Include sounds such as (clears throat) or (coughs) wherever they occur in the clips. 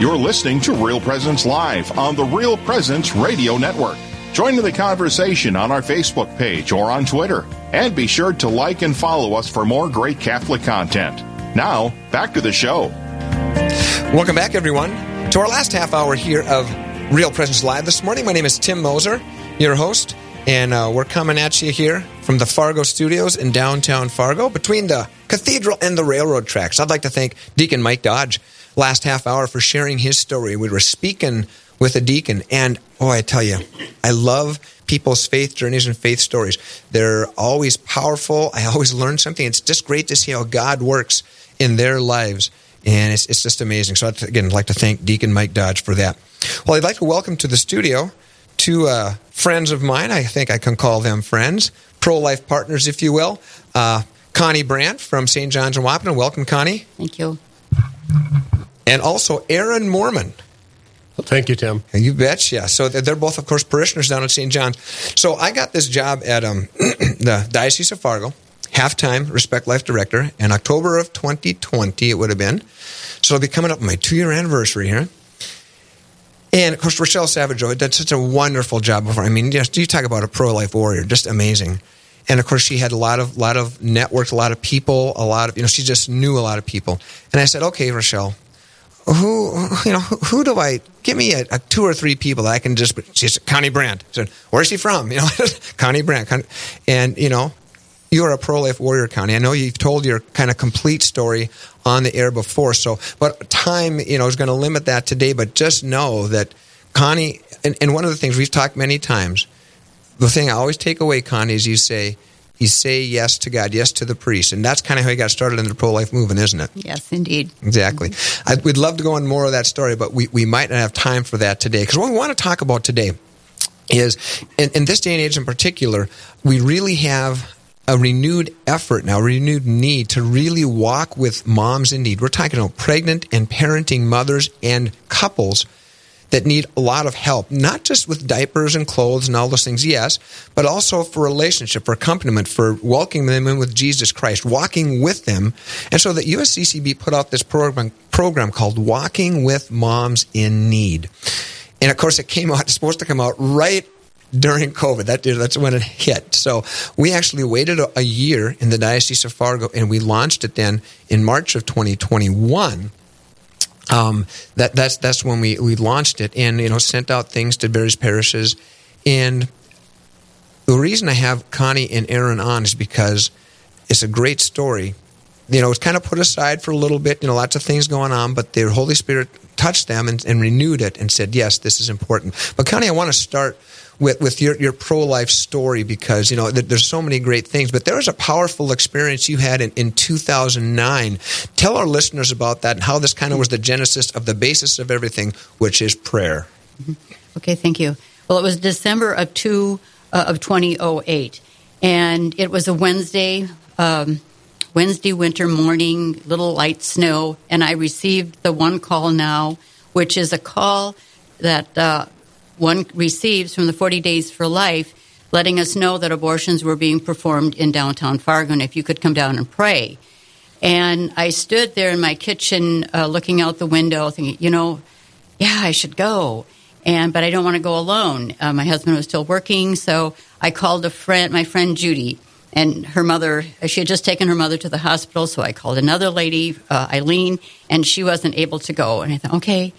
You're listening to Real Presence Live on the Real Presence Radio Network. Join in the conversation on our Facebook page or on Twitter. And be sure to like and follow us for more great Catholic content. Now, back to the show. Welcome back, everyone, to our last half hour here of Real Presence Live. This morning, my name is Tim Moser, your host, and uh, we're coming at you here from the Fargo studios in downtown Fargo between the cathedral and the railroad tracks. I'd like to thank Deacon Mike Dodge last half hour for sharing his story. We were speaking with a deacon, and oh, I tell you, I love people's faith journeys and faith stories. They're always powerful. I always learn something. It's just great to see how God works in their lives. And it's, it's just amazing. So, I'd, again, like to thank Deacon Mike Dodge for that. Well, I'd like to welcome to the studio two uh, friends of mine. I think I can call them friends, pro life partners, if you will. Uh, Connie Brandt from St. John's and Wahpeton. Welcome, Connie. Thank you. And also Aaron Mormon. Well, thank you, Tim. You bet, yeah. So they're both, of course, parishioners down at St. John's. So I got this job at um, (clears throat) the Diocese of Fargo, half-time Respect Life Director, in October of 2020 it would have been. So it'll be coming up on my two-year anniversary here. And of course, Rochelle Savage did such a wonderful job before. I mean, just you talk about a pro-life warrior, just amazing. And of course, she had a lot of lot of networks, a lot of people, a lot of you know. She just knew a lot of people. And I said, okay, Rochelle, who you know who, do I give me a, a, two or three people I can just she's Connie Brandt. I said, where's she from? (laughs) You know, Connie Brandt. Connie, and you know, you're a pro life warrior, Connie. I know you've told your kind of complete story on the air before, so but time you know is going to limit that today. But just know that Connie, and, and one of the things we've talked many times, the thing I always take away, Connie, is you say you say yes to God, yes to the priest. And that's kind of how you got started in the pro life movement, isn't it? Yes, indeed. Exactly. Mm-hmm. I, we'd love to go on more of that story, but we, we might not have time for that today. Because what we want to talk about today is, in, in this day and age in particular, we really have a renewed effort now, a renewed need to really walk with moms in need. We're talking about pregnant and parenting mothers and couples that need a lot of help, not just with diapers and clothes and all those things, yes, but also for relationship, for accompaniment, for welcoming them in with Jesus Christ, walking with them. And so the USCCB put out this program, program called Walking with Moms in Need. And of course, it came out, (laughs) it's supposed to come out right during COVID. That, that's when it hit. So we actually waited a year in the Diocese of Fargo and we launched it then in March of 2021 um, that that's that's when we, we launched it and you know sent out things to various parishes and the reason I have Connie and Aaron on is because it's a great story. You know, it's kind of put aside for a little bit, you know, lots of things going on, but the Holy Spirit touched them and, and renewed it and said, yes, this is important. But Connie, I want to start with, with your, your pro life story because, you know, th- there's so many great things, but there was a powerful experience you had in, in 2009. Tell our listeners about that and how this kind of was the genesis of the basis of everything, which is prayer. Mm-hmm. Okay, thank you. Well, it was December of, two, uh, of 2008, and it was a Wednesday. Um, Wednesday winter morning, little light snow, and I received the one call now, which is a call that uh, one receives from the 40 Days for Life, letting us know that abortions were being performed in downtown Fargo, and if you could come down and pray. And I stood there in my kitchen, uh, looking out the window, thinking, you know, yeah, I should go. And but I don't want to go alone. Uh, my husband was still working, so I called a friend, my friend Judy, and her mother. She had just taken her mother to the hospital, so I called another lady, uh, Eileen, and she wasn't able to go. And I thought, okay,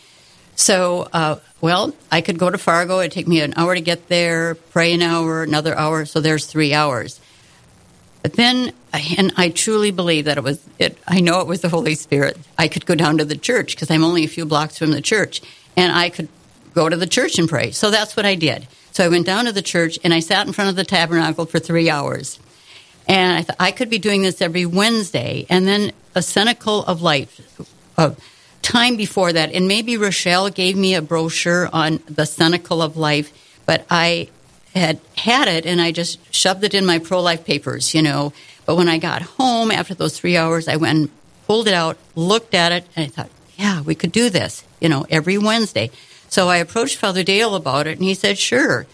so, uh, well, I could go to Fargo. It'd take me an hour to get there, pray an hour, another hour. So there's three hours. But then, and I truly believe that it was it. I know it was the Holy Spirit. I could go down to the church because I'm only a few blocks from the church, and I could go to the church and pray. So that's what I did. So I went down to the church and I sat in front of the tabernacle for three hours. And I thought I could be doing this every Wednesday. And then a cenacle of life, of time before that, and maybe Rochelle gave me a brochure on the cenacle of life, but I had had it and I just shoved it in my pro life papers, you know. But when I got home after those three hours, I went and pulled it out, looked at it, and I thought, yeah, we could do this, you know, every Wednesday. So I approached Father Dale about it, and he said, sure.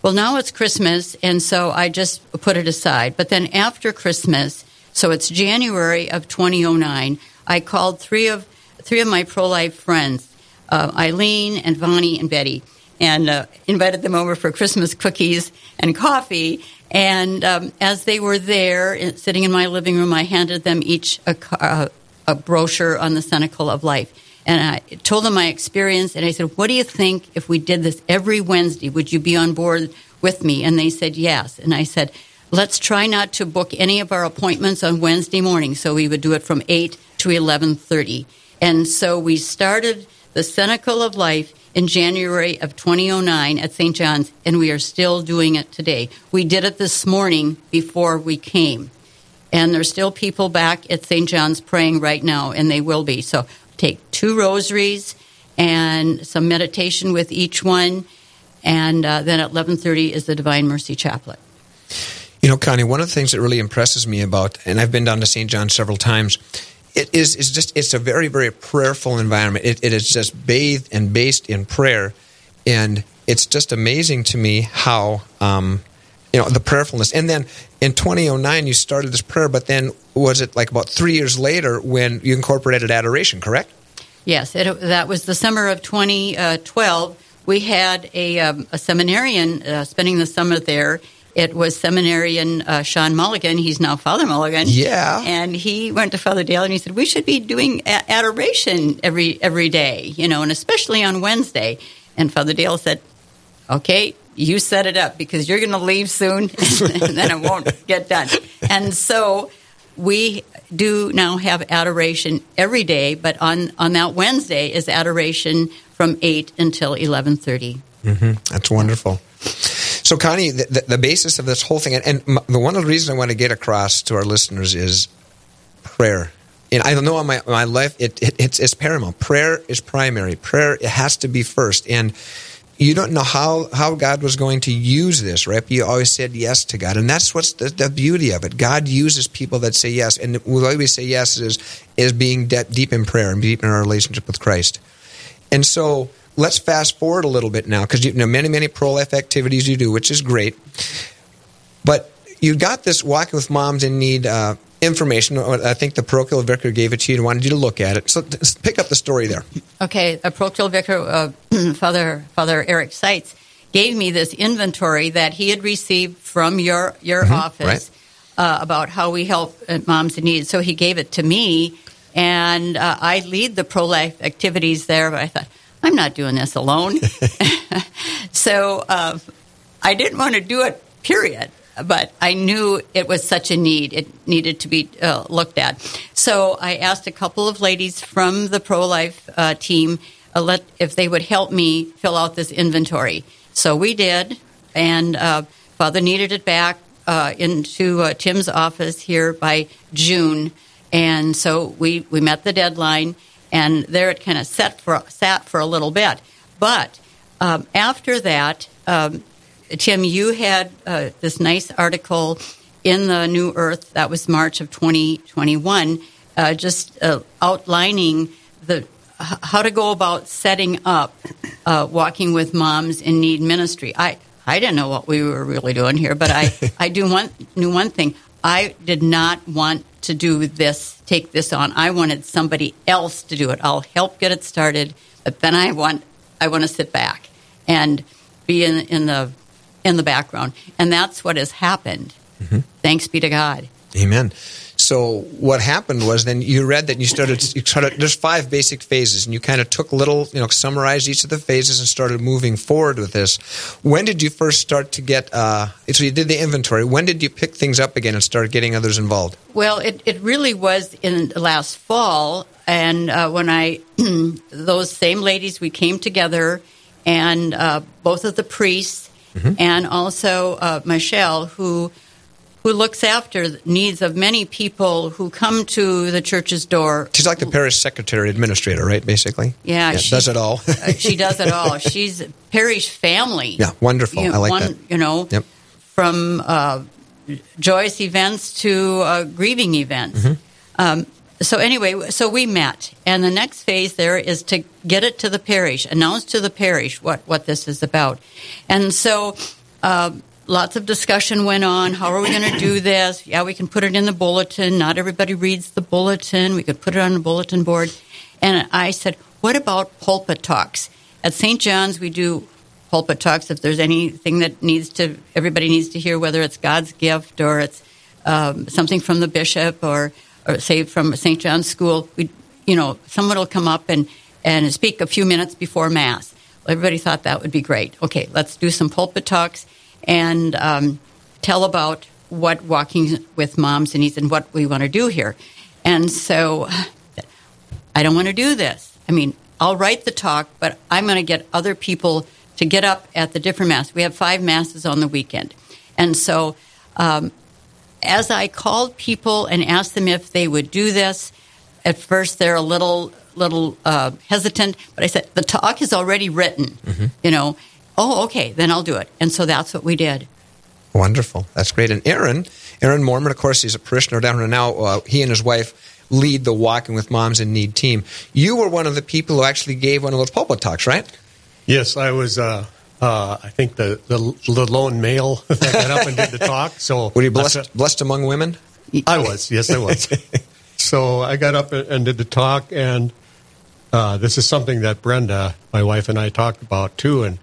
Well, now it's Christmas, and so I just put it aside. But then after Christmas, so it's January of 2009, I called three of three of my pro life friends uh, Eileen and Vonnie and Betty, and uh, invited them over for Christmas cookies and coffee. And um, as they were there, sitting in my living room, I handed them each a, uh, a brochure on the Cenacle of Life. And I told them my experience, and I said, What do you think if we did this every Wednesday? Would you be on board with me? And they said, Yes. And I said, Let's try not to book any of our appointments on Wednesday morning. So we would do it from 8 to 11.30. And so we started the Cenacle of Life in January of 2009 at St. John's, and we are still doing it today. We did it this morning before we came. And there's still people back at St. John's praying right now, and they will be. So take two rosaries and some meditation with each one, and uh, then at 11:30 is the Divine Mercy Chaplet. You know, Connie, one of the things that really impresses me about, and I've been down to St. John several times, it is, is just it's a very very prayerful environment. It, it is just bathed and based in prayer, and it's just amazing to me how um, you know the prayerfulness. And then in 2009, you started this prayer, but then was it like about three years later when you incorporated adoration? Correct? Yes, it, that was the summer of 2012. We had a, um, a seminarian uh, spending the summer there. It was seminarian uh, Sean Mulligan. He's now Father Mulligan. Yeah, and he went to Father Dale and he said we should be doing a- adoration every every day, you know, and especially on Wednesday. And Father Dale said, "Okay, you set it up because you're going to leave soon (laughs) and then it won't get done. And so we do now have adoration every day, but on, on that Wednesday is adoration from 8 until 11.30. Mm-hmm. That's wonderful. So, Connie, the, the, the, basis of this whole thing, and, and the one of the reasons I want to get across to our listeners is prayer. And I know in my, my life, it, it, it's, it's paramount. Prayer is primary. Prayer it has to be first. And you don't know how, how God was going to use this, right? But you always said yes to God. And that's what's the, the beauty of it. God uses people that say yes. And the way we say yes is, is being de- deep in prayer and deep in our relationship with Christ. And so let's fast forward a little bit now because you know many, many pro life activities you do, which is great. But you got this walking with moms in need uh, information. I think the parochial vicar gave it to you and wanted you to look at it. So pick up the story there. Okay, a parochial vicar, uh, Father Father Eric Seitz, gave me this inventory that he had received from your your mm-hmm, office right. uh, about how we help uh, moms in need. So he gave it to me, and uh, I lead the pro life activities there. But I thought I'm not doing this alone, (laughs) so uh, I didn't want to do it. Period but I knew it was such a need. It needed to be uh, looked at. So I asked a couple of ladies from the pro life uh, team uh, let, if they would help me fill out this inventory. So we did, and uh, Father needed it back uh, into uh, Tim's office here by June. And so we, we met the deadline, and there it kind of sat for, sat for a little bit. But um, after that, um, Tim, you had uh, this nice article in the New Earth that was March of 2021, uh, just uh, outlining the how to go about setting up uh, walking with moms in need ministry. I I didn't know what we were really doing here, but I (laughs) I do one knew one thing. I did not want to do this, take this on. I wanted somebody else to do it. I'll help get it started, but then I want I want to sit back and be in in the in the background. And that's what has happened. Mm-hmm. Thanks be to God. Amen. So what happened was then you read that you started, you started there's five basic phases and you kind of took little, you know, summarized each of the phases and started moving forward with this. When did you first start to get, uh, so you did the inventory. When did you pick things up again and start getting others involved? Well, it, it really was in last fall. And uh, when I, (clears throat) those same ladies, we came together and uh, both of the priests mm-hmm. and also uh, Michelle, who who looks after the needs of many people who come to the church's door. She's like the parish secretary administrator, right? Basically, yeah, yeah she does it all. (laughs) uh, she does it all. (laughs) She's parish family. Yeah, wonderful. You I like one, that. You know, yep. from uh, joyous events to uh, grieving events. Mm-hmm. Um, so anyway, so we met, and the next phase there is to get it to the parish, announce to the parish what what this is about, and so. Uh, lots of discussion went on. How are we going to do this? Yeah, we can put it in the bulletin. Not everybody reads the bulletin. We could put it on the bulletin board. And I said, what about pulpit talks? At St. John's, we do pulpit talks. If there's anything that needs to, everybody needs to hear, whether it's God's gift or it's um, something from the bishop or, or say from St. John's School, we, you know, someone will come up and, and speak a few minutes before Mass. Everybody thought that would be great. Okay, let's do some pulpit talks and um, tell about what walking with moms and needs and what we want to do here. And so I don't want to do this. I mean, I'll write the talk, but I'm going to get other people to get up at the different masses. We have five masses on the weekend. And so um, as I called people and asked them if they would do this, at first they're a little little uh, hesitant, but I said the talk is already written. Mm-hmm. You know, oh okay, then I'll do it. And so that's what we did. Wonderful, that's great. And Aaron, Aaron Mormon, of course, he's a parishioner down here now. Uh, he and his wife lead the Walking with Moms in Need team. You were one of the people who actually gave one of those pulpit talks, right? Yes, I was. Uh, uh, I think the, the, the lone male (laughs) that got up and did the talk. So (laughs) were you blessed blessed among women? I was. Yes, I was. (laughs) so I got up and did the talk, and uh, this is something that Brenda, my wife, and I talked about too. And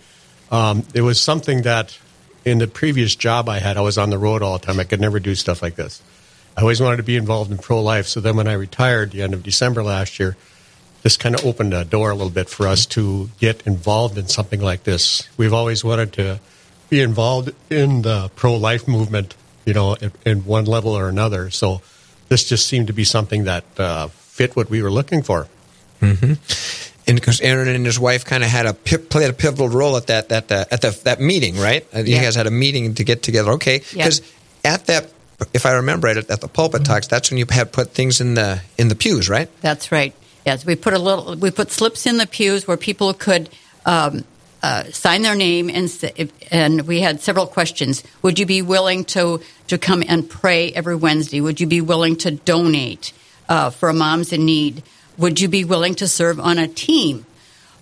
um, it was something that in the previous job I had, I was on the road all the time. I could never do stuff like this. I always wanted to be involved in pro life. So then when I retired the end of December last year, this kind of opened a door a little bit for us to get involved in something like this. We've always wanted to be involved in the pro life movement, you know, in, in, one level or another. So this just seemed to be something that uh, fit what we were looking for. Mm-hmm. And because Aaron and his wife kind of had a played a pivotal role at that that uh, at the, that meeting, right? Uh, you guys had a meeting to get together, okay? Because at that if I remember right, at, at the pulpit mm-hmm. talks, that's when you had put things in the in the pews, right? That's right. Yes, we put a little. We put slips in the pews where people could um, uh, sign their name, and and we had several questions. Would you be willing to to come and pray every Wednesday? Would you be willing to donate uh, for moms in need? Would you be willing to serve on a team?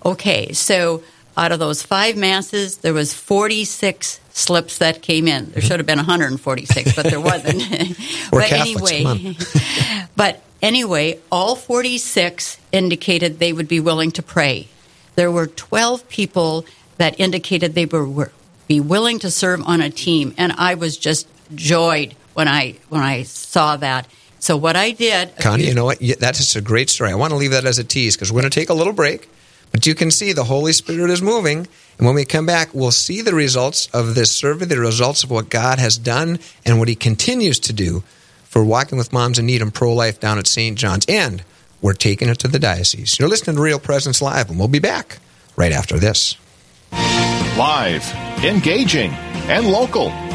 Okay, so out of those five masses, there was 46 slips that came in. There should have been 146, but there wasn't. (laughs) (laughs) but Catholics, anyway, (laughs) but anyway, all 46 indicated they would be willing to pray. There were 12 people that indicated they were, were be willing to serve on a team, and I was just joyed when I when I saw that. So what I did, Connie, you know what? That's just a great story. I want to leave that as a tease because we're going to take a little break. But you can see the Holy Spirit is moving. And when we come back, we'll see the results of this survey, the results of what God has done and what He continues to do for Walking with Moms in Need and Pro Life down at St. John's. And we're taking it to the diocese. You're listening to Real Presence Live, and we'll be back right after this. Live, engaging, and local.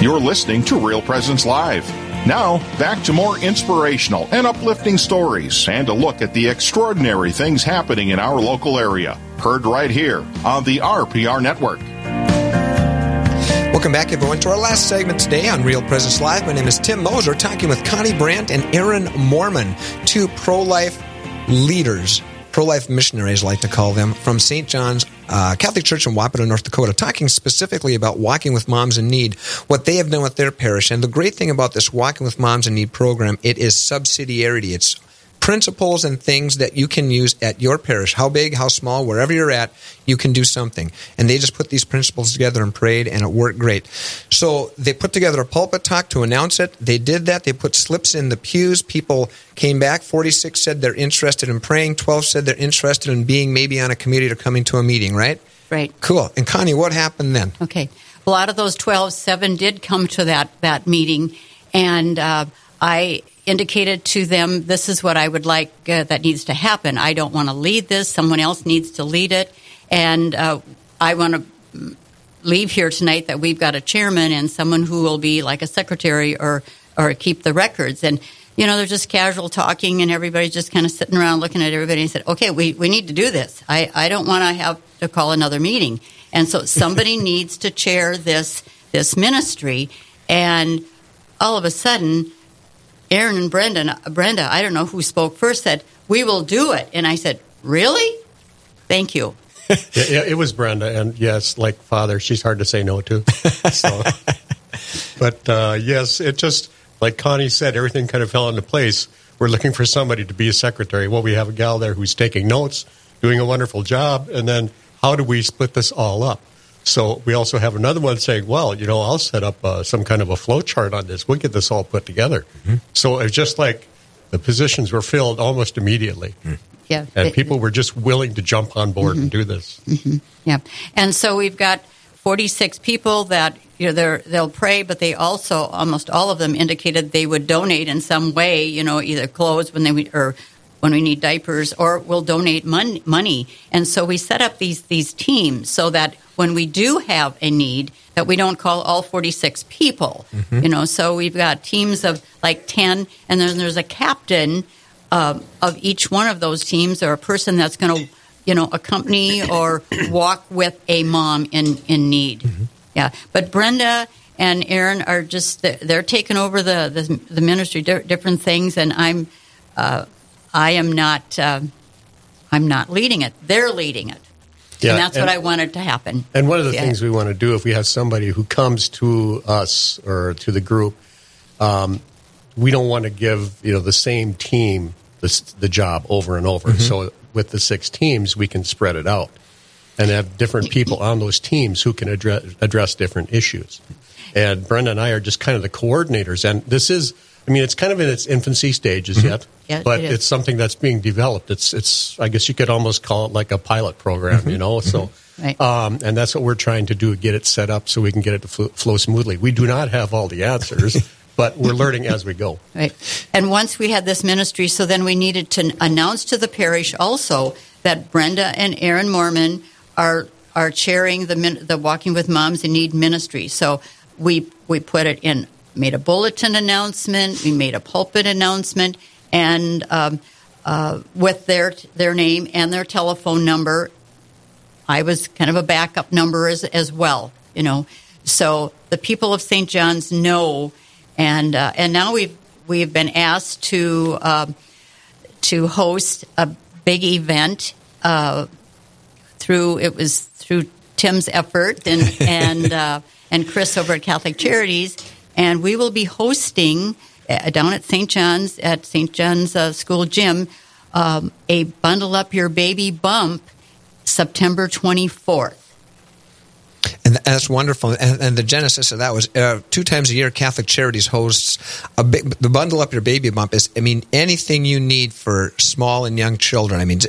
You're listening to Real Presence Live. Now, back to more inspirational and uplifting stories and a look at the extraordinary things happening in our local area. Heard right here on the RPR Network. Welcome back, everyone, to our last segment today on Real Presence Live. My name is Tim Moser, talking with Connie Brandt and Aaron Mormon, two pro life leaders, pro life missionaries, like to call them, from St. John's uh, Catholic Church in Wahpeton, North Dakota, talking specifically about walking with moms in need, what they have done with their parish. And the great thing about this Walking with Moms in Need program, it is subsidiarity. It's principles and things that you can use at your parish, how big, how small, wherever you're at, you can do something. And they just put these principles together and prayed, and it worked great. So they put together a pulpit talk to announce it. They did that. They put slips in the pews. People came back. 46 said they're interested in praying. 12 said they're interested in being maybe on a committee or coming to a meeting, right? Right. Cool. And Connie, what happened then? Okay. Well, out of those 12, seven did come to that, that meeting. And uh, I indicated to them, this is what I would like uh, that needs to happen. I don't want to lead this. Someone else needs to lead it. And uh, I want to leave here tonight that we've got a chairman and someone who will be like a secretary or, or keep the records. And, you know, they're just casual talking and everybody's just kind of sitting around looking at everybody and said, okay, we, we need to do this. I, I don't want to have to call another meeting. And so somebody (laughs) needs to chair this, this ministry. And all of a sudden, Aaron and Brenda, Brenda, I don't know who spoke first, said, We will do it. And I said, Really? Thank you. (laughs) yeah, yeah, it was Brenda, and yes, like father, she's hard to say no to. (laughs) So, but uh, yes, it just like Connie said, everything kind of fell into place. We're looking for somebody to be a secretary. Well, we have a gal there who's taking notes, doing a wonderful job, and then how do we split this all up? So we also have another one saying, well, you know, I'll set up uh, some kind of a flow chart on this. We'll get this all put together. Mm-hmm. So it's just like the positions were filled almost immediately. Mm-hmm. Yeah. And people were just willing to jump on board mm-hmm. and do this. Mm-hmm. Yeah. And so we've got 46 people that you know they'll pray, but they also almost all of them indicated they would donate in some way. You know, either clothes when they or when we need diapers, or we'll donate mon- money. And so we set up these these teams so that when we do have a need, that we don't call all 46 people. Mm-hmm. You know, so we've got teams of like 10, and then there's a captain uh, of each one of those teams, or a person that's going to, you know, accompany or (coughs) walk with a mom in in need. Mm-hmm. Yeah, but Brenda and Aaron are just they're taking over the the, the ministry, different things, and I'm. Uh, I am not. Uh, I'm not leading it. They're leading it. Yeah, and that's and, what I wanted to happen. And one of the yeah. things we want to do, if we have somebody who comes to us or to the group, um, we don't want to give you know the same team the, the job over and over. Mm-hmm. So with the six teams, we can spread it out and have different people on those teams who can address, address different issues. And Brenda and I are just kind of the coordinators. And this is I mean, it's kind of in its infancy stages mm-hmm. yet, yeah, but it it's something that's being developed. It's, it's, I guess you could almost call it like a pilot program, mm-hmm. you know. So, mm-hmm. right. um, and that's what we're trying to do: get it set up so we can get it to flow, flow smoothly. We do not have all the answers. (laughs) but we're learning as we go. Right. And once we had this ministry, so then we needed to announce to the parish also that Brenda and Aaron Mormon are are chairing the the Walking with Moms in Need ministry. So we we put it in made a bulletin announcement, we made a pulpit announcement, and um, uh, with their their name and their telephone number. I was kind of a backup number as as well, you know. So the people of St. John's know, and uh, and now we've we've been asked to uh, to host a big event uh, through it was through Tim's effort and (laughs) and uh, and Chris over at Catholic Charities and we will be hosting uh, down at St. John's at St. John's uh, School Gym um, a Bundle Up Your Baby Bump September 24th. And that's wonderful. And, and the genesis of that was uh, two times a year, Catholic Charities hosts a big, the Bundle Up Your Baby Bump is, I mean, anything you need for small and young children. I mean,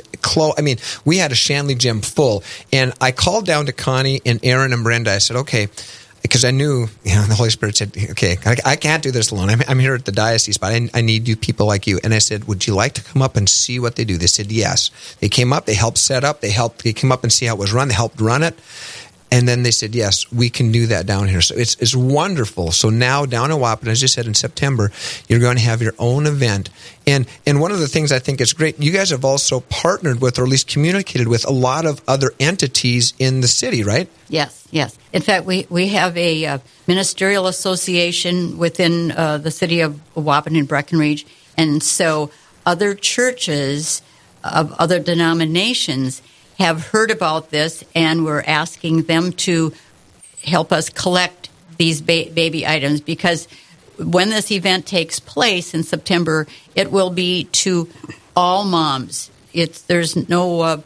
I mean, we had a Shanley gym full, and I called down to Connie and Aaron and Brenda. I said, okay, because I knew, (laughs) you know, the Holy Spirit said, okay, I, I can't do this alone. I'm, I'm, here at the diocese, but I, I, need you people like you. And I said, would you like to come up and see what they do? They said, yes. They came up, they helped set up, they helped, they came up and see how it was run, they helped run it. And then they said, yes, we can do that down here. So it's, it's wonderful. So now down in Wahpeton, as you said, in September, you're going to have your own event. And, and one of the things I think is great, you guys have also partnered with, or at least communicated with, a lot of other entities in the city, right? Yes, yes. In fact, we, we have a uh, ministerial association within uh, the city of Wahpeton and Breckenridge. And so other churches of other denominations have heard about this and we're asking them to help us collect these ba- baby items because when this event takes place in September, it will be to all moms. It's there's no uh,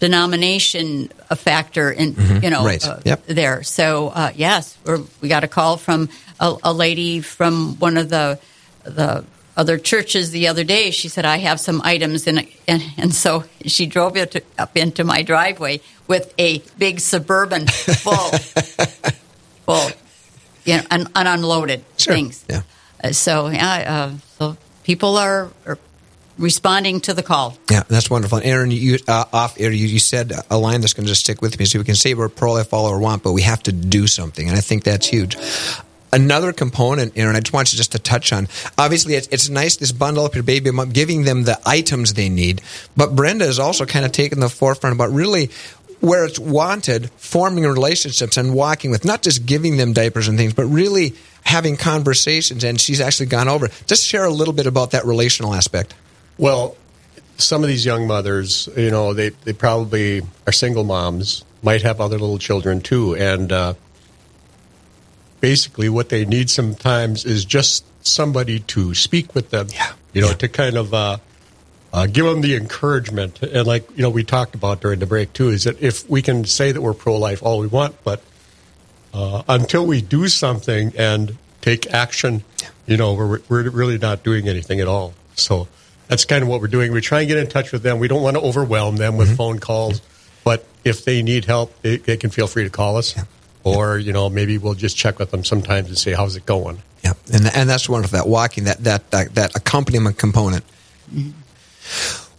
denomination a factor in mm-hmm. you know right. uh, yep. there. So uh, yes, we got a call from a, a lady from one of the the other churches the other day. She said, I have some items. And, and, and so she drove it up into my driveway with a big suburban (laughs) full, full, you know, un, unloaded sure. things. Yeah. Uh, so, yeah, uh, so people are, are, responding to the call. Yeah, that's wonderful. And Aaron, you uh, off air, you, you said a line that's going to just stick with me. So we can say we're pro life all our want, but we have to do something, and I think that's huge. Another component, Aaron, I just want you just to touch on. Obviously, it's, it's nice this bundle up your baby, giving them the items they need. But Brenda is also kind of taking the forefront about really where it's wanted, forming relationships and walking with, not just giving them diapers and things, but really having conversations. And she's actually gone over. Just share a little bit about that relational aspect. Well, some of these young mothers, you know, they, they probably are single moms, might have other little children too. And, uh, basically what they need sometimes is just somebody to speak with them. Yeah. You know, yeah. to kind of uh, uh, give them the encouragement. And like you know, we talked about during the break too, is that if we can say that we're pro-life all we want, but uh, until we do something and take action, you know, we're we're really not doing anything at all. So that's kind of what we're doing. We try and get in touch with them. We don't want to overwhelm them with mm-hmm. phone calls, but if they need help, they, they, can feel free to call us. Yeah or you know maybe we'll just check with them sometimes and say how's it going. Yeah, and and that's wonderful. That walking that that that, that accompaniment component.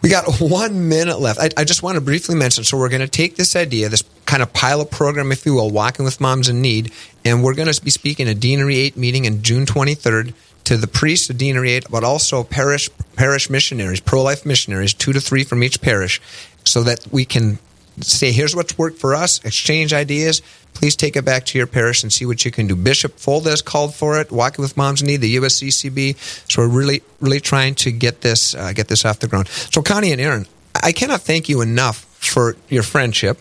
We got one minute left. I, I, just want to briefly mention. So we're going to take this idea, this kind of pilot program, if you will, walking with moms in need, and we're going to be speaking at Deanery Eight meeting in June 23rd to the priests of Deanery Eight, but also parish parish missionaries, pro life missionaries, two to three from each parish, so that we can say, here's what's worked for us, exchange ideas. Please take it back to your parish and see what you can do. Bishop Folda has called for it. Walking with Moms in Need, the USCCB. So we're really, really trying to get this, uh, get this off the ground. So Connie and Aaron, I cannot thank you enough for your friendship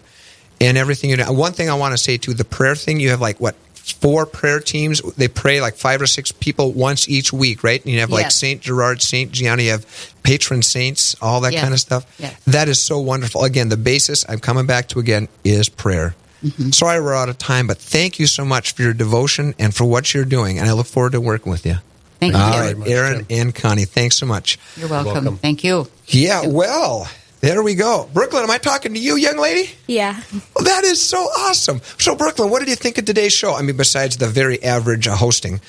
and everything you do. One thing I want to say too, the prayer thing, you have like what four prayer teams. They pray like five or six people once each week, right? And you have like yes. Saint Gerard, Saint Gianna, you have patron saints, all that yes. kind of stuff. Yes. That is so wonderful. Again, the basis I'm coming back to again is prayer. Mm-hmm. Sorry we're out of time, but thank you so much for your devotion and for what you're doing. And I look forward to working with you. Thank you. All right, Aaron and Connie, thanks so much. You're welcome. welcome. Thank you. Yeah, well, there we go. Brooklyn, am I talking to you, young lady? Yeah. Well, that is so awesome. So, Brooklyn, what did you think of today's show? I mean, besides the very average uh, hosting.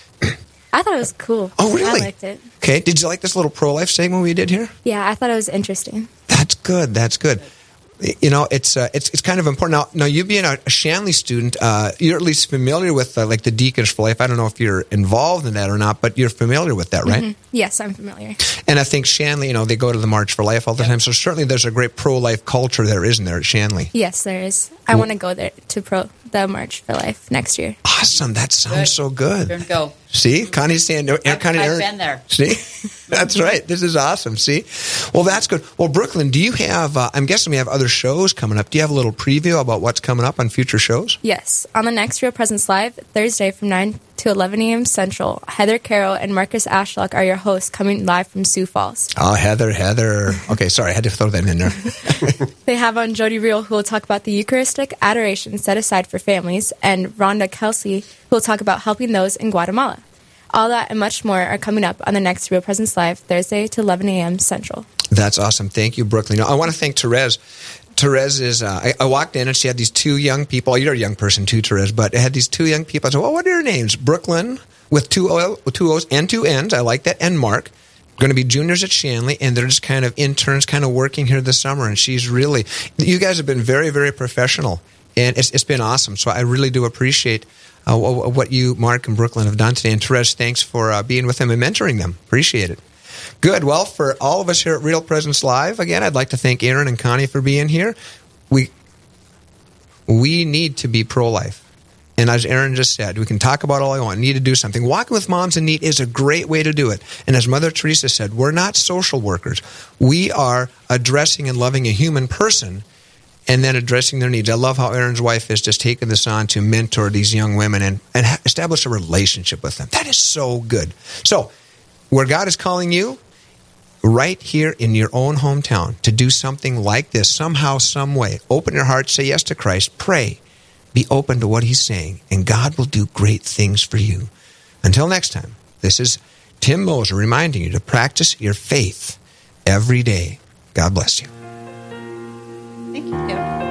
I thought it was cool. Oh, really? I liked it. Okay. Did you like this little pro life segment we did here? Yeah, I thought it was interesting. That's good. That's good you know, it's uh, it's it's kind of important. Now, now you being a Shanley student, uh, you're at least familiar with uh, like the Deacons for Life. I don't know if you're involved in that or not, but you're familiar with that, right? Mm-hmm. Yes, I'm familiar. And I think Shanley, you know, they go to the March for Life all the yep. time. So certainly, there's a great pro life culture there, isn't there, at Shanley? Yes, there is. I want to go there to pro the March for Life next year. Awesome! That sounds good. so good. Go. See, Connie's saying, no, I've- Connie, I've Aaron- been there. See, (laughs) that's right. This is awesome. See, well, that's good. Well, Brooklyn, do you have? Uh, I'm guessing we have other shows coming up. Do you have a little preview about what's coming up on future shows? Yes, on the next Real Presence Live, Thursday from 9 to 11 a.m. Central, Heather Carroll and Marcus Ashlock are your hosts coming live from Sioux Falls. Oh, Heather, Heather. Okay, sorry, I had to throw that in there. (laughs) They have on Jody Reel, who will talk about the Eucharistic adoration set aside for families, and Rhonda Kelsey, who will talk about helping those in Guatemala. All that and much more are coming up on the next Real Presence Live, Thursday to 11 a.m. Central. That's awesome. Thank you, Brooklyn. I want to thank Therese. Therese is. Uh, I, I walked in and she had these two young people. You're a young person too, Therese, but it had these two young people. I said, "Well, what are your names?" Brooklyn with two, o, two O's and two N's. I like that. And Mark. Going to be juniors at Shanley, and they're just kind of interns, kind of working here this summer. And she's really, you guys have been very, very professional, and it's, it's been awesome. So I really do appreciate uh, wh- wh- what you, Mark and Brooklyn, have done today. And Therese, thanks for uh, being with them and mentoring them. Appreciate it. Good. Well, for all of us here at Real Presence Live, again, I'd like to thank Aaron and Connie for being here. We we need to be pro life. And as Aaron just said, we can talk about all I want. Need to do something. Walking with Moms in Need is a great way to do it. And as Mother Teresa said, we're not social workers. We are addressing and loving a human person and then addressing their needs. I love how Aaron's wife has just taken this on to mentor these young women and, and establish a relationship with them. That is so good. So, where God is calling you, right here in your own hometown, to do something like this, somehow, some way, open your heart, say yes to Christ, pray, be open to what He's saying, and God will do great things for you. Until next time, this is Tim Moser reminding you to practice your faith every day. God bless you. Thank you, Tim.